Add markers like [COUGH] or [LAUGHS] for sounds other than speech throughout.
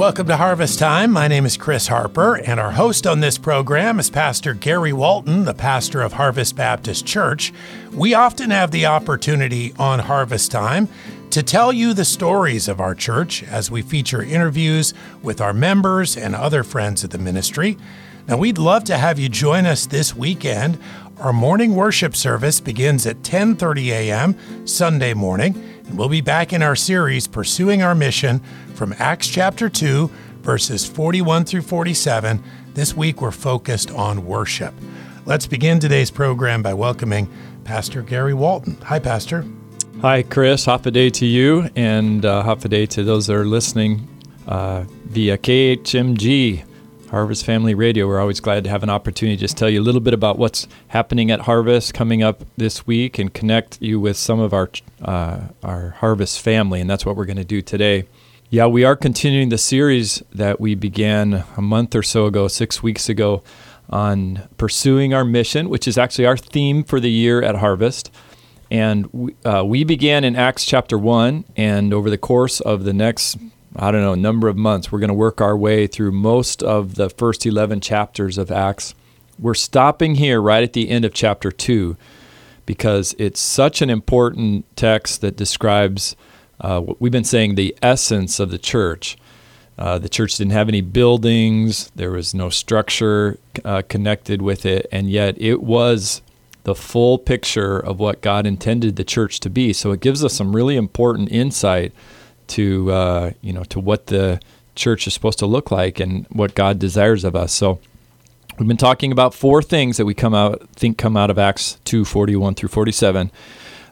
Welcome to Harvest Time. My name is Chris Harper, and our host on this program is Pastor Gary Walton, the pastor of Harvest Baptist Church. We often have the opportunity on Harvest Time to tell you the stories of our church as we feature interviews with our members and other friends of the ministry. Now, we'd love to have you join us this weekend. Our morning worship service begins at 10:30 a.m. Sunday morning, and we'll be back in our series Pursuing Our Mission from Acts chapter 2, verses 41 through 47. This week we're focused on worship. Let's begin today's program by welcoming Pastor Gary Walton. Hi, Pastor. Hi, Chris. Happy day to you, and uh, happy day to those that are listening uh, via KHMG, Harvest Family Radio. We're always glad to have an opportunity to just tell you a little bit about what's happening at Harvest coming up this week and connect you with some of our uh, our Harvest family, and that's what we're going to do today. Yeah, we are continuing the series that we began a month or so ago, six weeks ago, on pursuing our mission, which is actually our theme for the year at Harvest. And we, uh, we began in Acts chapter 1, and over the course of the next, I don't know, a number of months, we're going to work our way through most of the first 11 chapters of Acts. We're stopping here right at the end of chapter 2 because it's such an important text that describes uh, what we've been saying the essence of the church. Uh, the church didn't have any buildings, there was no structure uh, connected with it, and yet it was the full picture of what God intended the church to be. So it gives us some really important insight to uh, you know to what the church is supposed to look like and what God desires of us. So we've been talking about four things that we come out think come out of Acts two forty one through forty seven.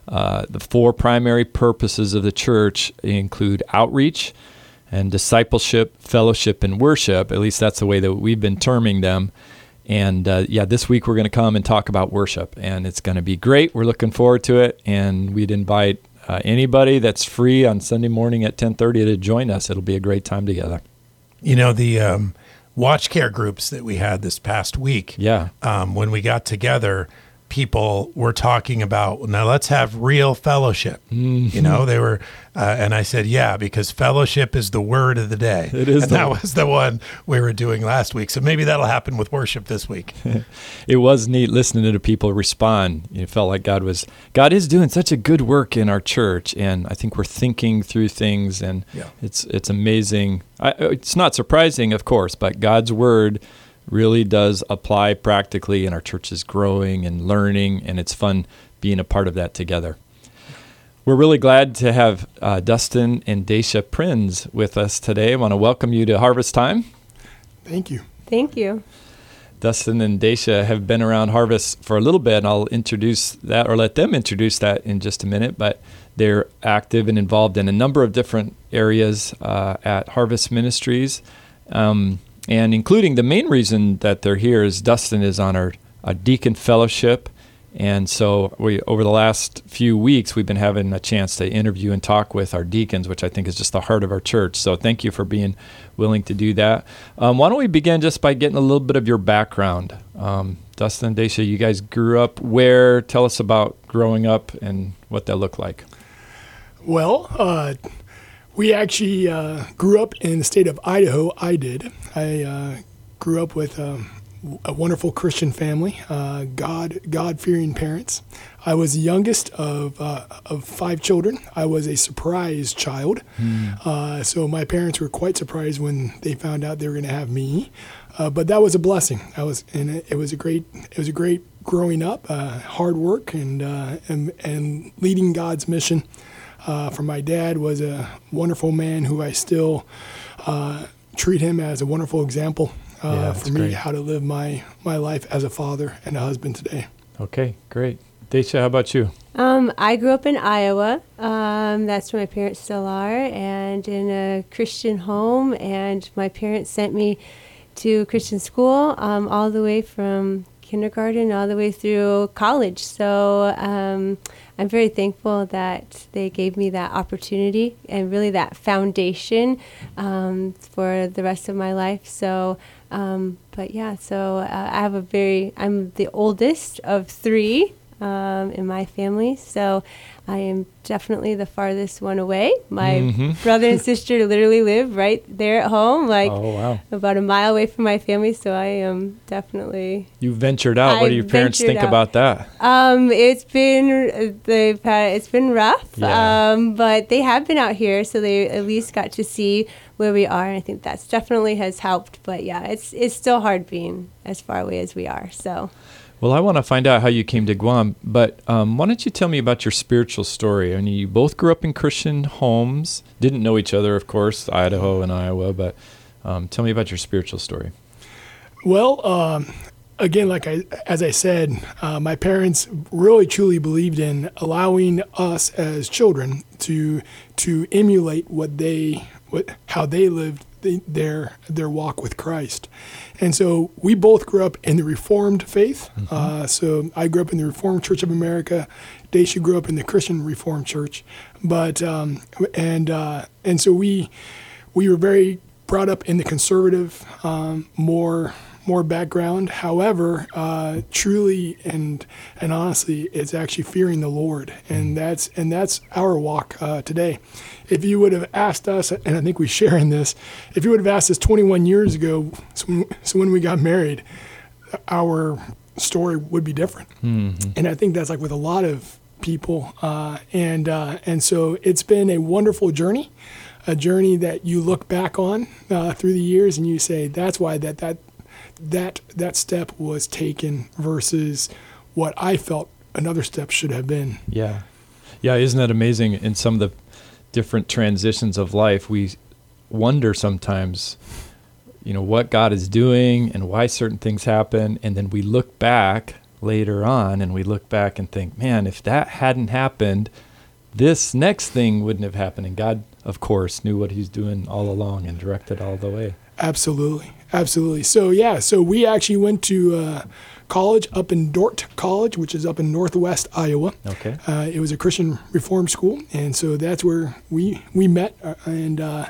Uh, the four primary purposes of the church include outreach and discipleship, fellowship, and worship. At least that's the way that we've been terming them. And uh, yeah, this week we're going to come and talk about worship, and it's going to be great. We're looking forward to it, and we'd invite uh, anybody that's free on Sunday morning at 10:30 to join us. It'll be a great time together. You know the um, watch care groups that we had this past week. Yeah, um, when we got together, people were talking about now let's have real fellowship. Mm-hmm. you know they were uh, and i said yeah because fellowship is the word of the day. It is and that was the one we were doing last week. So maybe that'll happen with worship this week. [LAUGHS] It was neat listening to people respond. It felt like god was god is doing such a good work in our church and i think we're thinking through things and yeah. it's it's amazing. I, it's not surprising of course but god's word really does apply practically, and our church is growing and learning, and it's fun being a part of that together. We're really glad to have uh, Dustin and Dacia Prinz with us today. I want to welcome you to Harvest Time. Thank you. Thank you. Dustin and Dacia have been around Harvest for a little bit, and I'll introduce that or let them introduce that in just a minute. But they're active and involved in a number of different areas uh, at Harvest Ministries. Um, and including the main reason that they're here is Dustin is on our, deacon fellowship. And so we over the last few weeks we've been having a chance to interview and talk with our deacons, which I think is just the heart of our church. So thank you for being willing to do that. Um, why don't we begin just by getting a little bit of your background? Um, Dustin, Dacia, you guys grew up where? Tell us about growing up and what that looked like. Well, uh, we actually uh, grew up in the state of Idaho. I did. I uh, grew up with um, a wonderful Christian family, uh, God God fearing parents. I was the youngest of uh, of five children. I was a surprise child, mm. so my parents were quite surprised when they found out they were going to have me. Uh, but that was a blessing. I was, and it, it, was a great it was a great growing up, hard work, and and and leading God's mission uh, from my dad was a wonderful man who I still uh, treat him as a wonderful example uh, yeah, for me great. how to live my my life as a father and a husband today. Okay, great. Dacia, how about you? Um, I grew up in Iowa. Um, that's where my parents still are, and in a Christian home. And my parents sent me to Christian school um, all the way from kindergarten all the way through college. So um, I'm very thankful that they gave me that opportunity and really that foundation um, for the rest of my life. So, um, but yeah, so uh, I have a very, I'm the oldest of three. Um, in my family. So I am definitely the farthest one away. My Mhm. [LAUGHS] brother and sister literally live right there at home, like oh wow, about a mile away from my family. So I am definitely. you ventured out. what do your parents think out. about that? Um, it's been they've had it's been rough. Yeah. Um, but they have been out here, so they at least got to see where we are, and I think that's definitely has helped. But yeah, it's it's still hard being as far away as we are. So. Well, I want to find out how you came to Guam, but um, why don't you tell me about your spiritual story? I mean, you both grew up in Christian homes, didn't know each other, of course, Idaho and Iowa, but um, tell me about your spiritual story. Well, um, again, like I, as I said, uh, my parents really truly believed in allowing us as children to to emulate what they what how they lived the, their their walk with Christ, and so we both grew up in the Reformed faith. Uh, so I grew up in the Reformed Church of America. Daisha grew up in the Christian Reformed Church, but um, and uh, and so we we were very brought up in the conservative, um, more more background. However, uh, truly and and honestly, it's actually fearing the Lord, and that's and that's our walk uh, today. If you would have asked us, and I think we share in this, if you would have asked us 21 years ago, so when, so when we got married, our story would be different. And I think that's like with a lot of people, uh, and uh, and so it's been a wonderful journey, a journey that you look back on uh, through the years, and you say that's why that that that that step was taken versus what I felt another step should have been. Yeah. Yeah, isn't that amazing? In some of the different transitions of life, we wonder sometimes, you know, what God is doing and why certain things happen. And then we look back later on and we look back and think, man, if that hadn't happened, this next thing wouldn't have happened. And God, of course, knew what He's doing all along and directed all the way. Absolutely, absolutely. So yeah, so we actually went to uh, college up in Dordt College, which is up in Northwest Iowa. Okay. Uh, it was a Christian reform school, and so that's where we we met. Uh, and uh,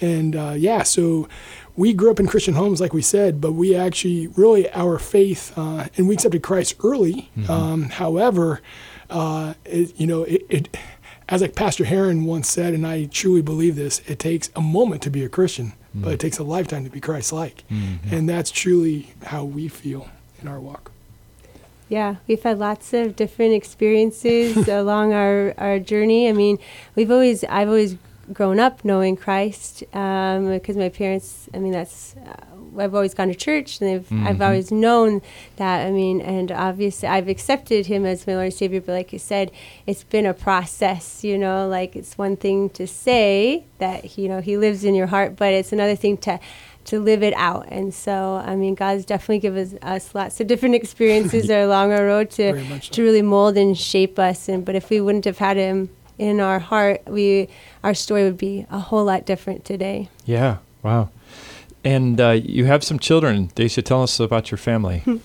and uh, yeah, so we grew up in Christian homes, like we said, but we actually really our faith, uh, and we accepted Christ early. Um, however, uh, it, you know, it, it as like Pastor Heron once said, and I truly believe this: it takes a moment to be a Christian, but it mm. takes a lifetime to be Christ-like, mm-hmm. and that's truly how we feel in our walk. Yeah, we've had lots of different experiences [LAUGHS] along our, our journey. I mean, we've always, I've always grown up knowing Christ um, because my parents, I mean, that's, uh, I've always gone to church and they've, I've always known that. I mean, and obviously I've accepted him as my Lord and Savior, but like you said, it's been a process, you know, like it's one thing to say that, you know, he lives in your heart, but it's another thing to, to live it out. And so, I mean, God's definitely given us, us lots of different experiences [LAUGHS] along our road to, so. to really mold and shape us. And but if we wouldn't have had him in our heart, we our story would be a whole lot different today. Yeah. Wow. And uh, you have some children. Daisha, tell us about your family. [LAUGHS]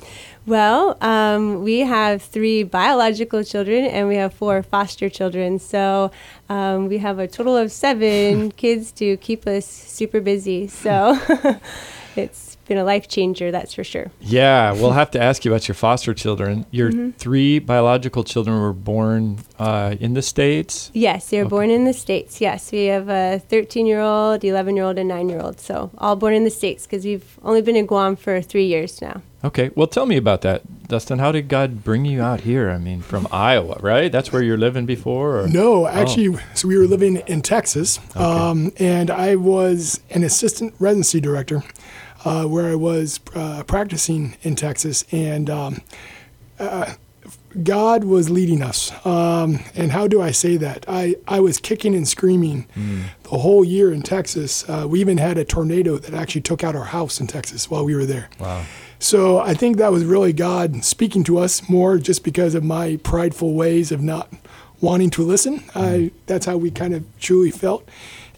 Well, um, we have three biological children and we have four foster children. So um, we have a total of seven [LAUGHS] kids to keep us super busy. So [LAUGHS] it's been a life changer, that's for sure. Yeah, we'll have to ask you about your foster children. Your Mm-hmm. three biological children were born uh, in the States. Yes, they were Okay. born in the States. Yes, we have a 13 year old, 11 year old, and 9 year old. So all born in the States because we've only been in Guam for three years now. Okay, well, tell me about that, Dustin. How did God bring you out here? I mean, from Iowa, right? That's where you're living before? Or? No, actually, so we were living in Texas, um, and I was an assistant residency director uh, where I was uh, practicing in Texas, and um, uh, God was leading us. Um, and how do I say that? I, I was kicking and screaming the whole year in Texas. Uh, we even had a tornado that actually took out our house in Texas while we were there. Wow. So I think that was really God speaking to us more just because of my prideful ways of not wanting to listen. I, that's how we kind of truly felt.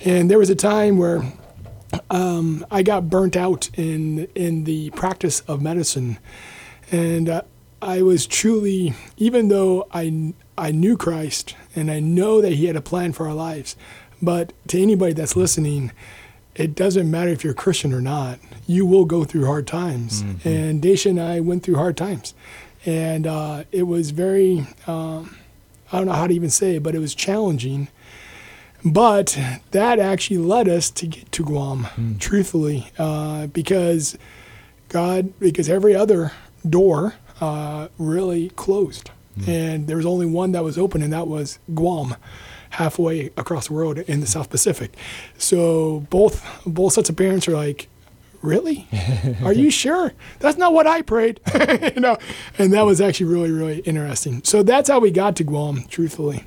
And there was a time where um, I got burnt out in in the practice of medicine, and uh, I was truly, even though I I knew Christ and I know that He had a plan for our lives, but to anybody that's listening, it doesn't matter if you're a Christian or not. You will go through hard times, and Daisha and I went through hard times, and uh, it was very um, I don't know how to even say it, but it was challenging. But that actually led us to get to Guam, Mm. truthfully, uh, because God, because every other door uh, really closed, and there was only one that was open, and that was Guam, halfway across the world in the South Pacific. So both both sets of parents are like, really? [LAUGHS] Are you sure? That's not what I prayed. [LAUGHS] you know, and that was actually really, really interesting. So that's how we got to Guam, truthfully.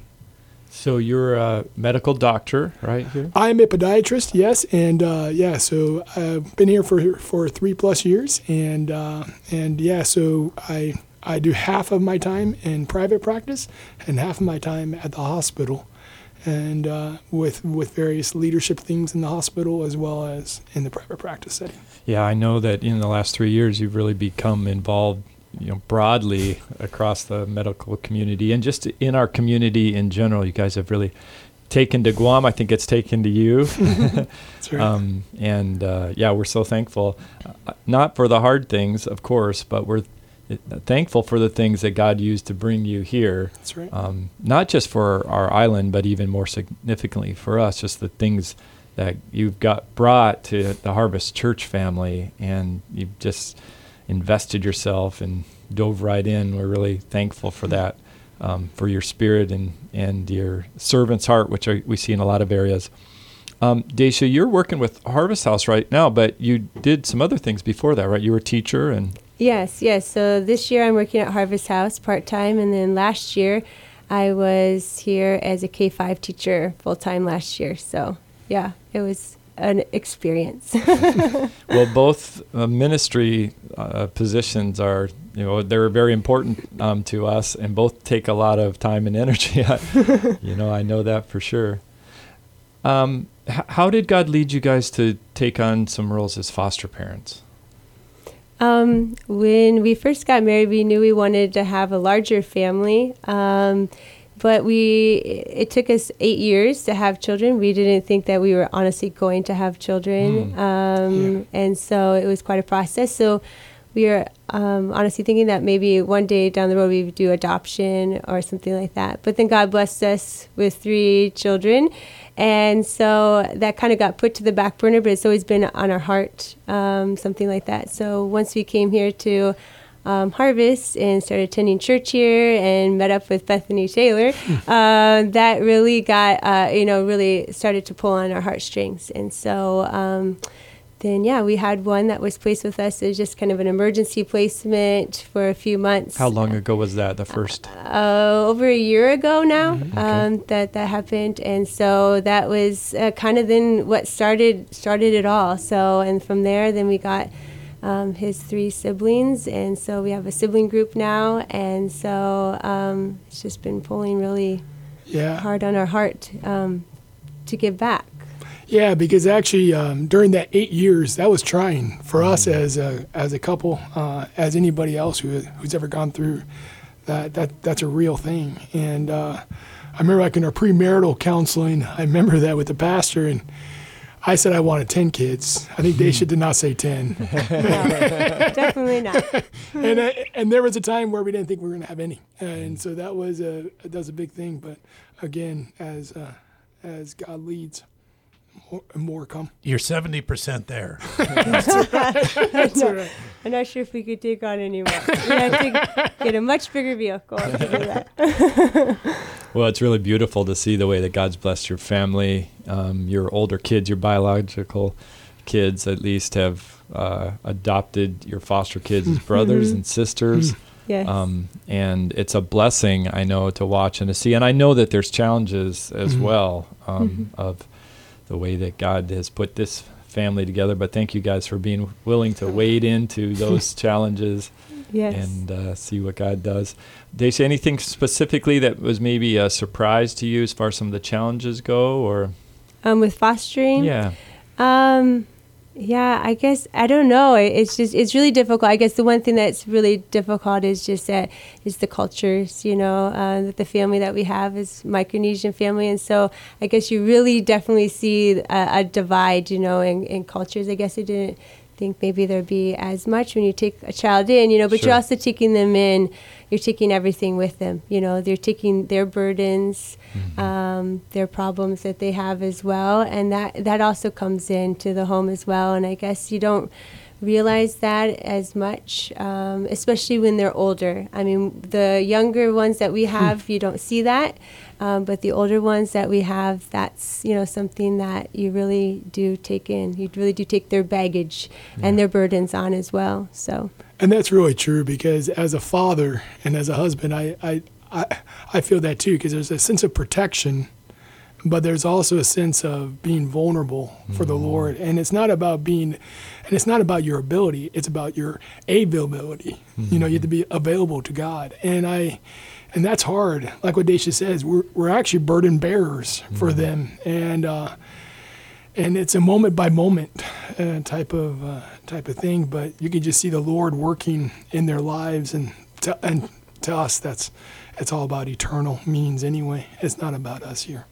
So you're a medical doctor, right here? I'm a podiatrist, yes, and uh, yeah, so I've been here for for three plus years, and uh, and yeah, so I I do half of my time in private practice and half of my time at the hospital, and uh, with with various leadership things in the hospital as well as in the private practice setting. Yeah, I know that in the last three years you've really become involved, you know, broadly across the medical community and just in our community in general. You guys have really taken to Guam. I think it's taken to you. [LAUGHS] That's right. [LAUGHS] um, and uh, yeah, we're so thankful, uh, not for the hard things, of course, but we're thankful for the things that God used to bring you here. That's right. Um, not just for our island, but even more significantly for us, just the things that you've got brought to the Harvest Church family, and you've just invested yourself and dove right in. We're really thankful for that, um, for your spirit and and your servant's heart, which are, we see in a lot of areas. Um, Daisha, you're working with Harvest House right now, but you did some other things before that, right? You were a teacher and Yes, yes. So this year I'm working at Harvest House part time, and then last year I was here as a K 5 teacher full time last year. So yeah, it was an experience. [LAUGHS] well, both uh, ministry uh, positions are, you know, they're very important um, to us, and both take a lot of time and energy. [LAUGHS] you know, I know that for sure. Um, h- how did God lead you guys to take on some roles as foster parents? Um, when we first got married, we knew we wanted to have a larger family. Um, but we, it took us eight years to have children. We didn't think that we were honestly going to have children. Mm. Um, Yeah. And so it was quite a process. So we were um, honestly thinking that maybe one day down the road we would do adoption or something like that. But then God blessed us with three children. And so that kind of got put to the back burner, but it's always been on our heart, um, something like that. So once we came here to um, Harvest and started attending church here and met up with Bethany Taylor, uh, that really got, uh, you know, really started to pull on our heartstrings. And so um, then, yeah, we had one that was placed with us as just kind of an emergency placement for a few months. How long ago was that? The first? Uh, over a year ago now Okay. um, that that happened, and so that was uh, kind of then what started started it all. So and from there, then we got um, his three siblings, and so we have a sibling group now, and so um, it's just been pulling really yeah. hard on our heart um, to give back. Yeah, because actually um, during that eight years, that was trying for us as a as a couple, uh, as anybody else who who's ever gone through that. That that's a real thing. And uh, I remember like in our premarital counseling, I remember that with the pastor, and I said I wanted ten kids. I think Daisha did not say ten. [LAUGHS] [LAUGHS] Definitely [LAUGHS] not. and uh, and there was a time where we didn't think we were going to have any, and so that was a that was a big thing. But again, as uh, as God leads, more, more come. You're 70% there. [LAUGHS] That's all [LAUGHS] right. I'm not sure if we could take on any more. We have to get a much bigger vehicle to do that. [LAUGHS] Well, it's really beautiful to see the way that God's blessed your family. Um, your older kids, your biological kids, at least, have uh, adopted your foster kids as brothers and sisters. Yes. Um, and it's a blessing, I know, to watch and to see. And I know that there's challenges as well um, of the way that God has put this family together. But thank you guys for being willing to wade into [LAUGHS] those challenges yes. and uh, see what God does. Daisha, anything specifically that was maybe a surprise to you as far as some of the challenges go, or um, with fostering. yeah, Um, yeah, I guess I don't know. It's just it's really difficult. I guess the one thing that's really difficult is just that is the cultures. You know, uh, that the family that we have is Micronesian family, and so I guess you really definitely see a, a divide. You know, in, in cultures. I guess it didn't think maybe there'd be as much when you take a child in, you know, but Sure. you're also taking them in. You're taking everything with them. You know, they're taking their burdens, um, their problems that they have as well, and that that also comes into the home as well. And I guess you don't realize that as much, um, especially when they're older. I mean, the younger ones that we have, you don't see that, um, but the older ones that we have, that's you know something that you really do take in. You really do take their baggage and their burdens on as well. So And that's really true because as a father and as a husband, I I I, I feel that too because there's a sense of protection, but there's also a sense of being vulnerable for the Lord, and it's not about being, and it's not about your ability. It's about your availability. You know, you have to be available to God, and I. And that's hard. Like what Dacia says, we're, we're actually burden bearers for them. And uh, and it's a moment by moment uh, type of uh, type of thing. But you can just see the Lord working in their lives, and to, and to us, that's it's all about eternal means anyway. It's not about us here.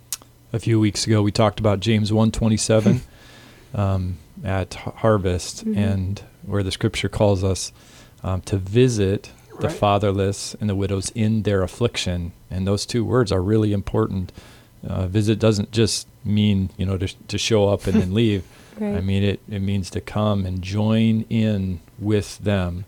A few weeks ago we talked about James 127 [LAUGHS] um, at Har- Harvest and where the scripture calls us um, to visit the Right. fatherless and the widows in their affliction and those two words are really important uh, visit doesn't just mean you know to, to show up and then [LAUGHS] leave Right. I mean it, it means to come and join in with them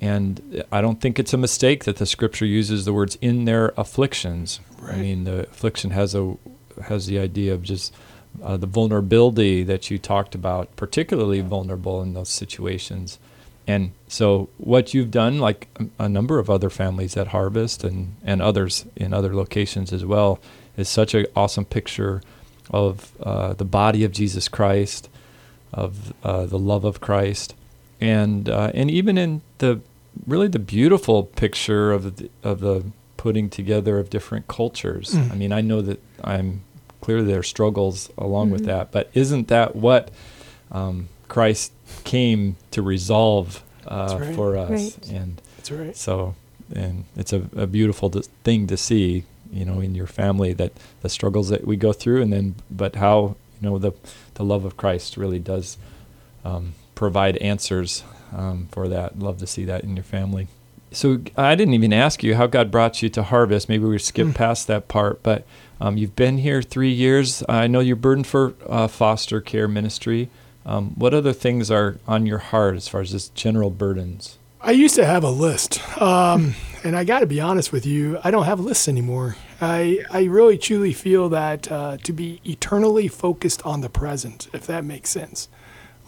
and I don't think it's a mistake that the scripture uses the words in their afflictions. I mean, the affliction has a has the idea of just uh, the vulnerability that you talked about, particularly vulnerable in those situations. And so, what you've done, like a, a number of other families at Harvest and, and others in other locations as well, is such an awesome picture of uh, the body of Jesus Christ, of uh, the love of Christ, and uh, and even in the really the beautiful picture of the, of the putting together of different cultures. Mm. I mean, I know that I'm clear there are struggles along with that, but isn't that what um, Christ came to resolve uh, right. for us? Right. And That's right. so, and it's a, a beautiful d- thing to see, you know, in your family that the struggles that we go through, and then, but how you know the the love of Christ really does um, provide answers um, for that. Love to see that in your family. So I didn't even ask you how God brought you to Harvest. Maybe we skip Hmm. past that part, but um, you've been here three years. I know you're burdened for uh, foster care ministry. Um, what other things are on your heart as far as just general burdens? I used to have a list, um, and I got to be honest with you, I don't have lists anymore. I I really truly feel that uh, to be eternally focused on the present, if that makes sense,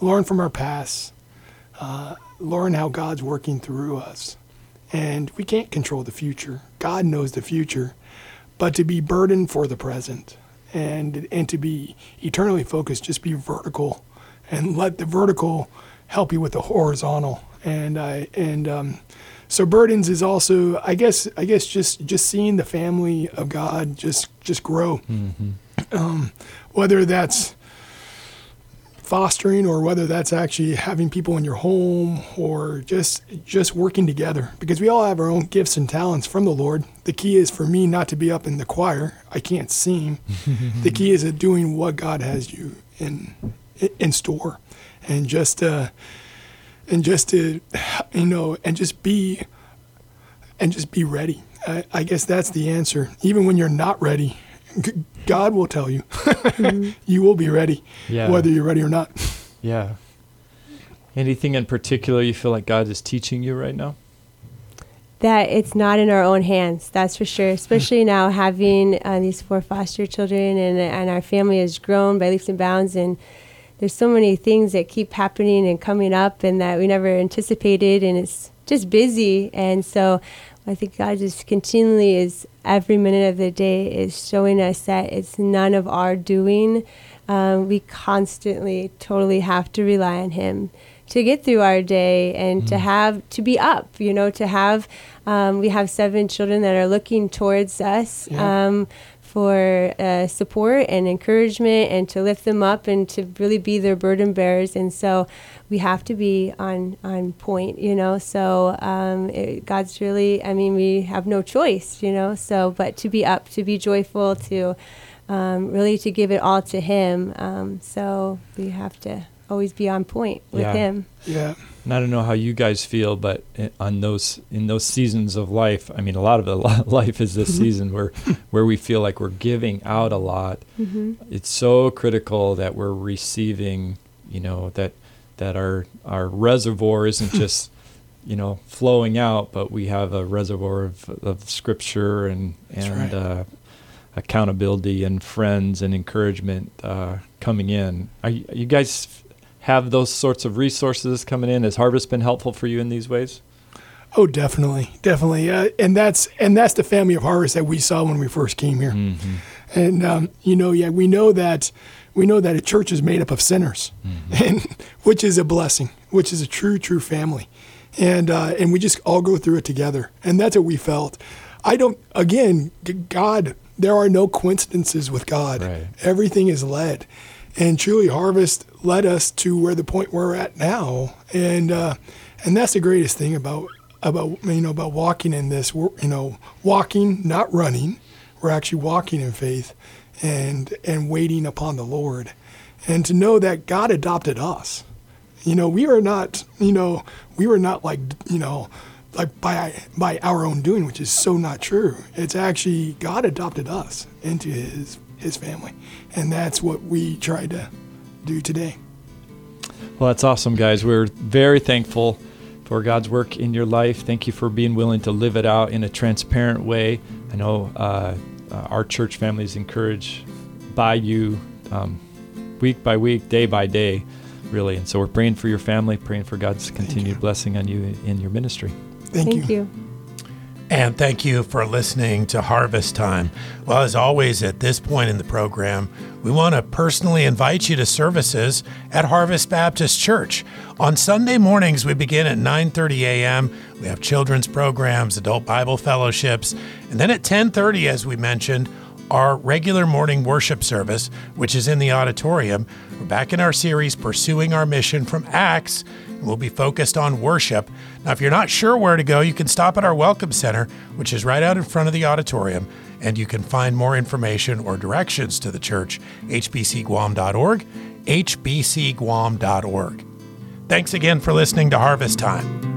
learn from our past, uh, learn how God's working through us, and we can't control the future. God knows the future, but to be burdened for the present, and and to be eternally focused, just be vertical, and let the vertical help you with the horizontal. And I and um, so burdens is also, I guess, I guess just just seeing the family of God just just grow, um, whether that's fostering or whether that's actually having people in your home or just just working together because we all have our own gifts and talents from the Lord. The key is for me not to be up in the choir. I can't sing. [LAUGHS] the key is at doing what God has you in in store and just uh and just to you know and just be and just be ready. I, I guess that's the answer. Even when you're not ready, G- God will tell you. [LAUGHS] you will be ready, Yeah. whether you're ready or not. Yeah. Anything in particular you feel like God is teaching you right now? that it's not in our own hands. That's for sure. Especially [LAUGHS] now having uh, these four foster children, and and our family has grown by leaps and bounds, and there's so many things that keep happening and coming up, and that we never anticipated, and it's just busy, and so. I think God just continually is every minute of the day is showing us that it's none of our doing. Um, we constantly, totally have to rely on Him to get through our day and to have to be up. You know, to have um, we have seven children that are looking towards us. Yeah. Um, for uh, support and encouragement and to lift them up and to really be their burden bearers and so we have to be on on point you know so um, it, god's really i mean we have no choice you know so but to be up to be joyful to um, really to give it all to him um, so we have to always be on point with Yeah. Him. Yeah. And I don't know how you guys feel, but on those in those seasons of life, I mean, a lot of the [LAUGHS] life is this [LAUGHS] season where where we feel like we're giving out a lot. It's so critical that we're receiving. You know that that our our reservoir isn't [LAUGHS] just you know flowing out, but we have a reservoir of, of scripture and and right. uh, accountability and friends and encouragement uh, coming in. Are you, you guys have those sorts of resources coming in? Has Harvest been helpful for you in these ways? Oh, definitely, definitely, uh, and that's and that's the family of harvest that we saw when we first came here. And um, you know, yeah, we know that we know that a church is made up of sinners, and [LAUGHS] which is a blessing, which is a true, true family, and uh, and we just all go through it together, and that's what we felt. I don't. Again, God, there are no coincidences with God. Right. Everything is led, and truly, harvest led us to where the point we're at now, and uh, and that's the greatest thing about about you know about walking in this. You know, walking, not running. We're actually walking in faith, and and waiting upon the Lord, and to know that God adopted us. You know, we are not. You know, we were not like you know. Like by by our own doing, which is so not true. It's actually God adopted us into His His family, and that's what we try to do today. Well, that's awesome, guys. We're very thankful for God's work in your life. Thank you for being willing to live it out in a transparent way. I know uh, uh, our church family is encouraged by you um, week by week, day by day, really. And so we're praying for your family, praying for God's continued blessing on you in your ministry. Thank, Thank you. And thank you for listening to Harvest Time. Well, as always, at this point in the program, we want to personally invite you to services at Harvest Baptist Church. On Sunday mornings, we begin at 9:30 a.m. We have children's programs, adult Bible fellowships, and then at 10:30, as we mentioned, our regular morning worship service, which is in the auditorium. We're back in our series, Pursuing Our Mission from Acts, and we'll be focused on worship. Now, if you're not sure where to go, you can stop at our Welcome Center, which is right out in front of the auditorium, and you can find more information or directions to the church, hbcguam.org, hbcguam.org. Thanks again for listening to Harvest Time.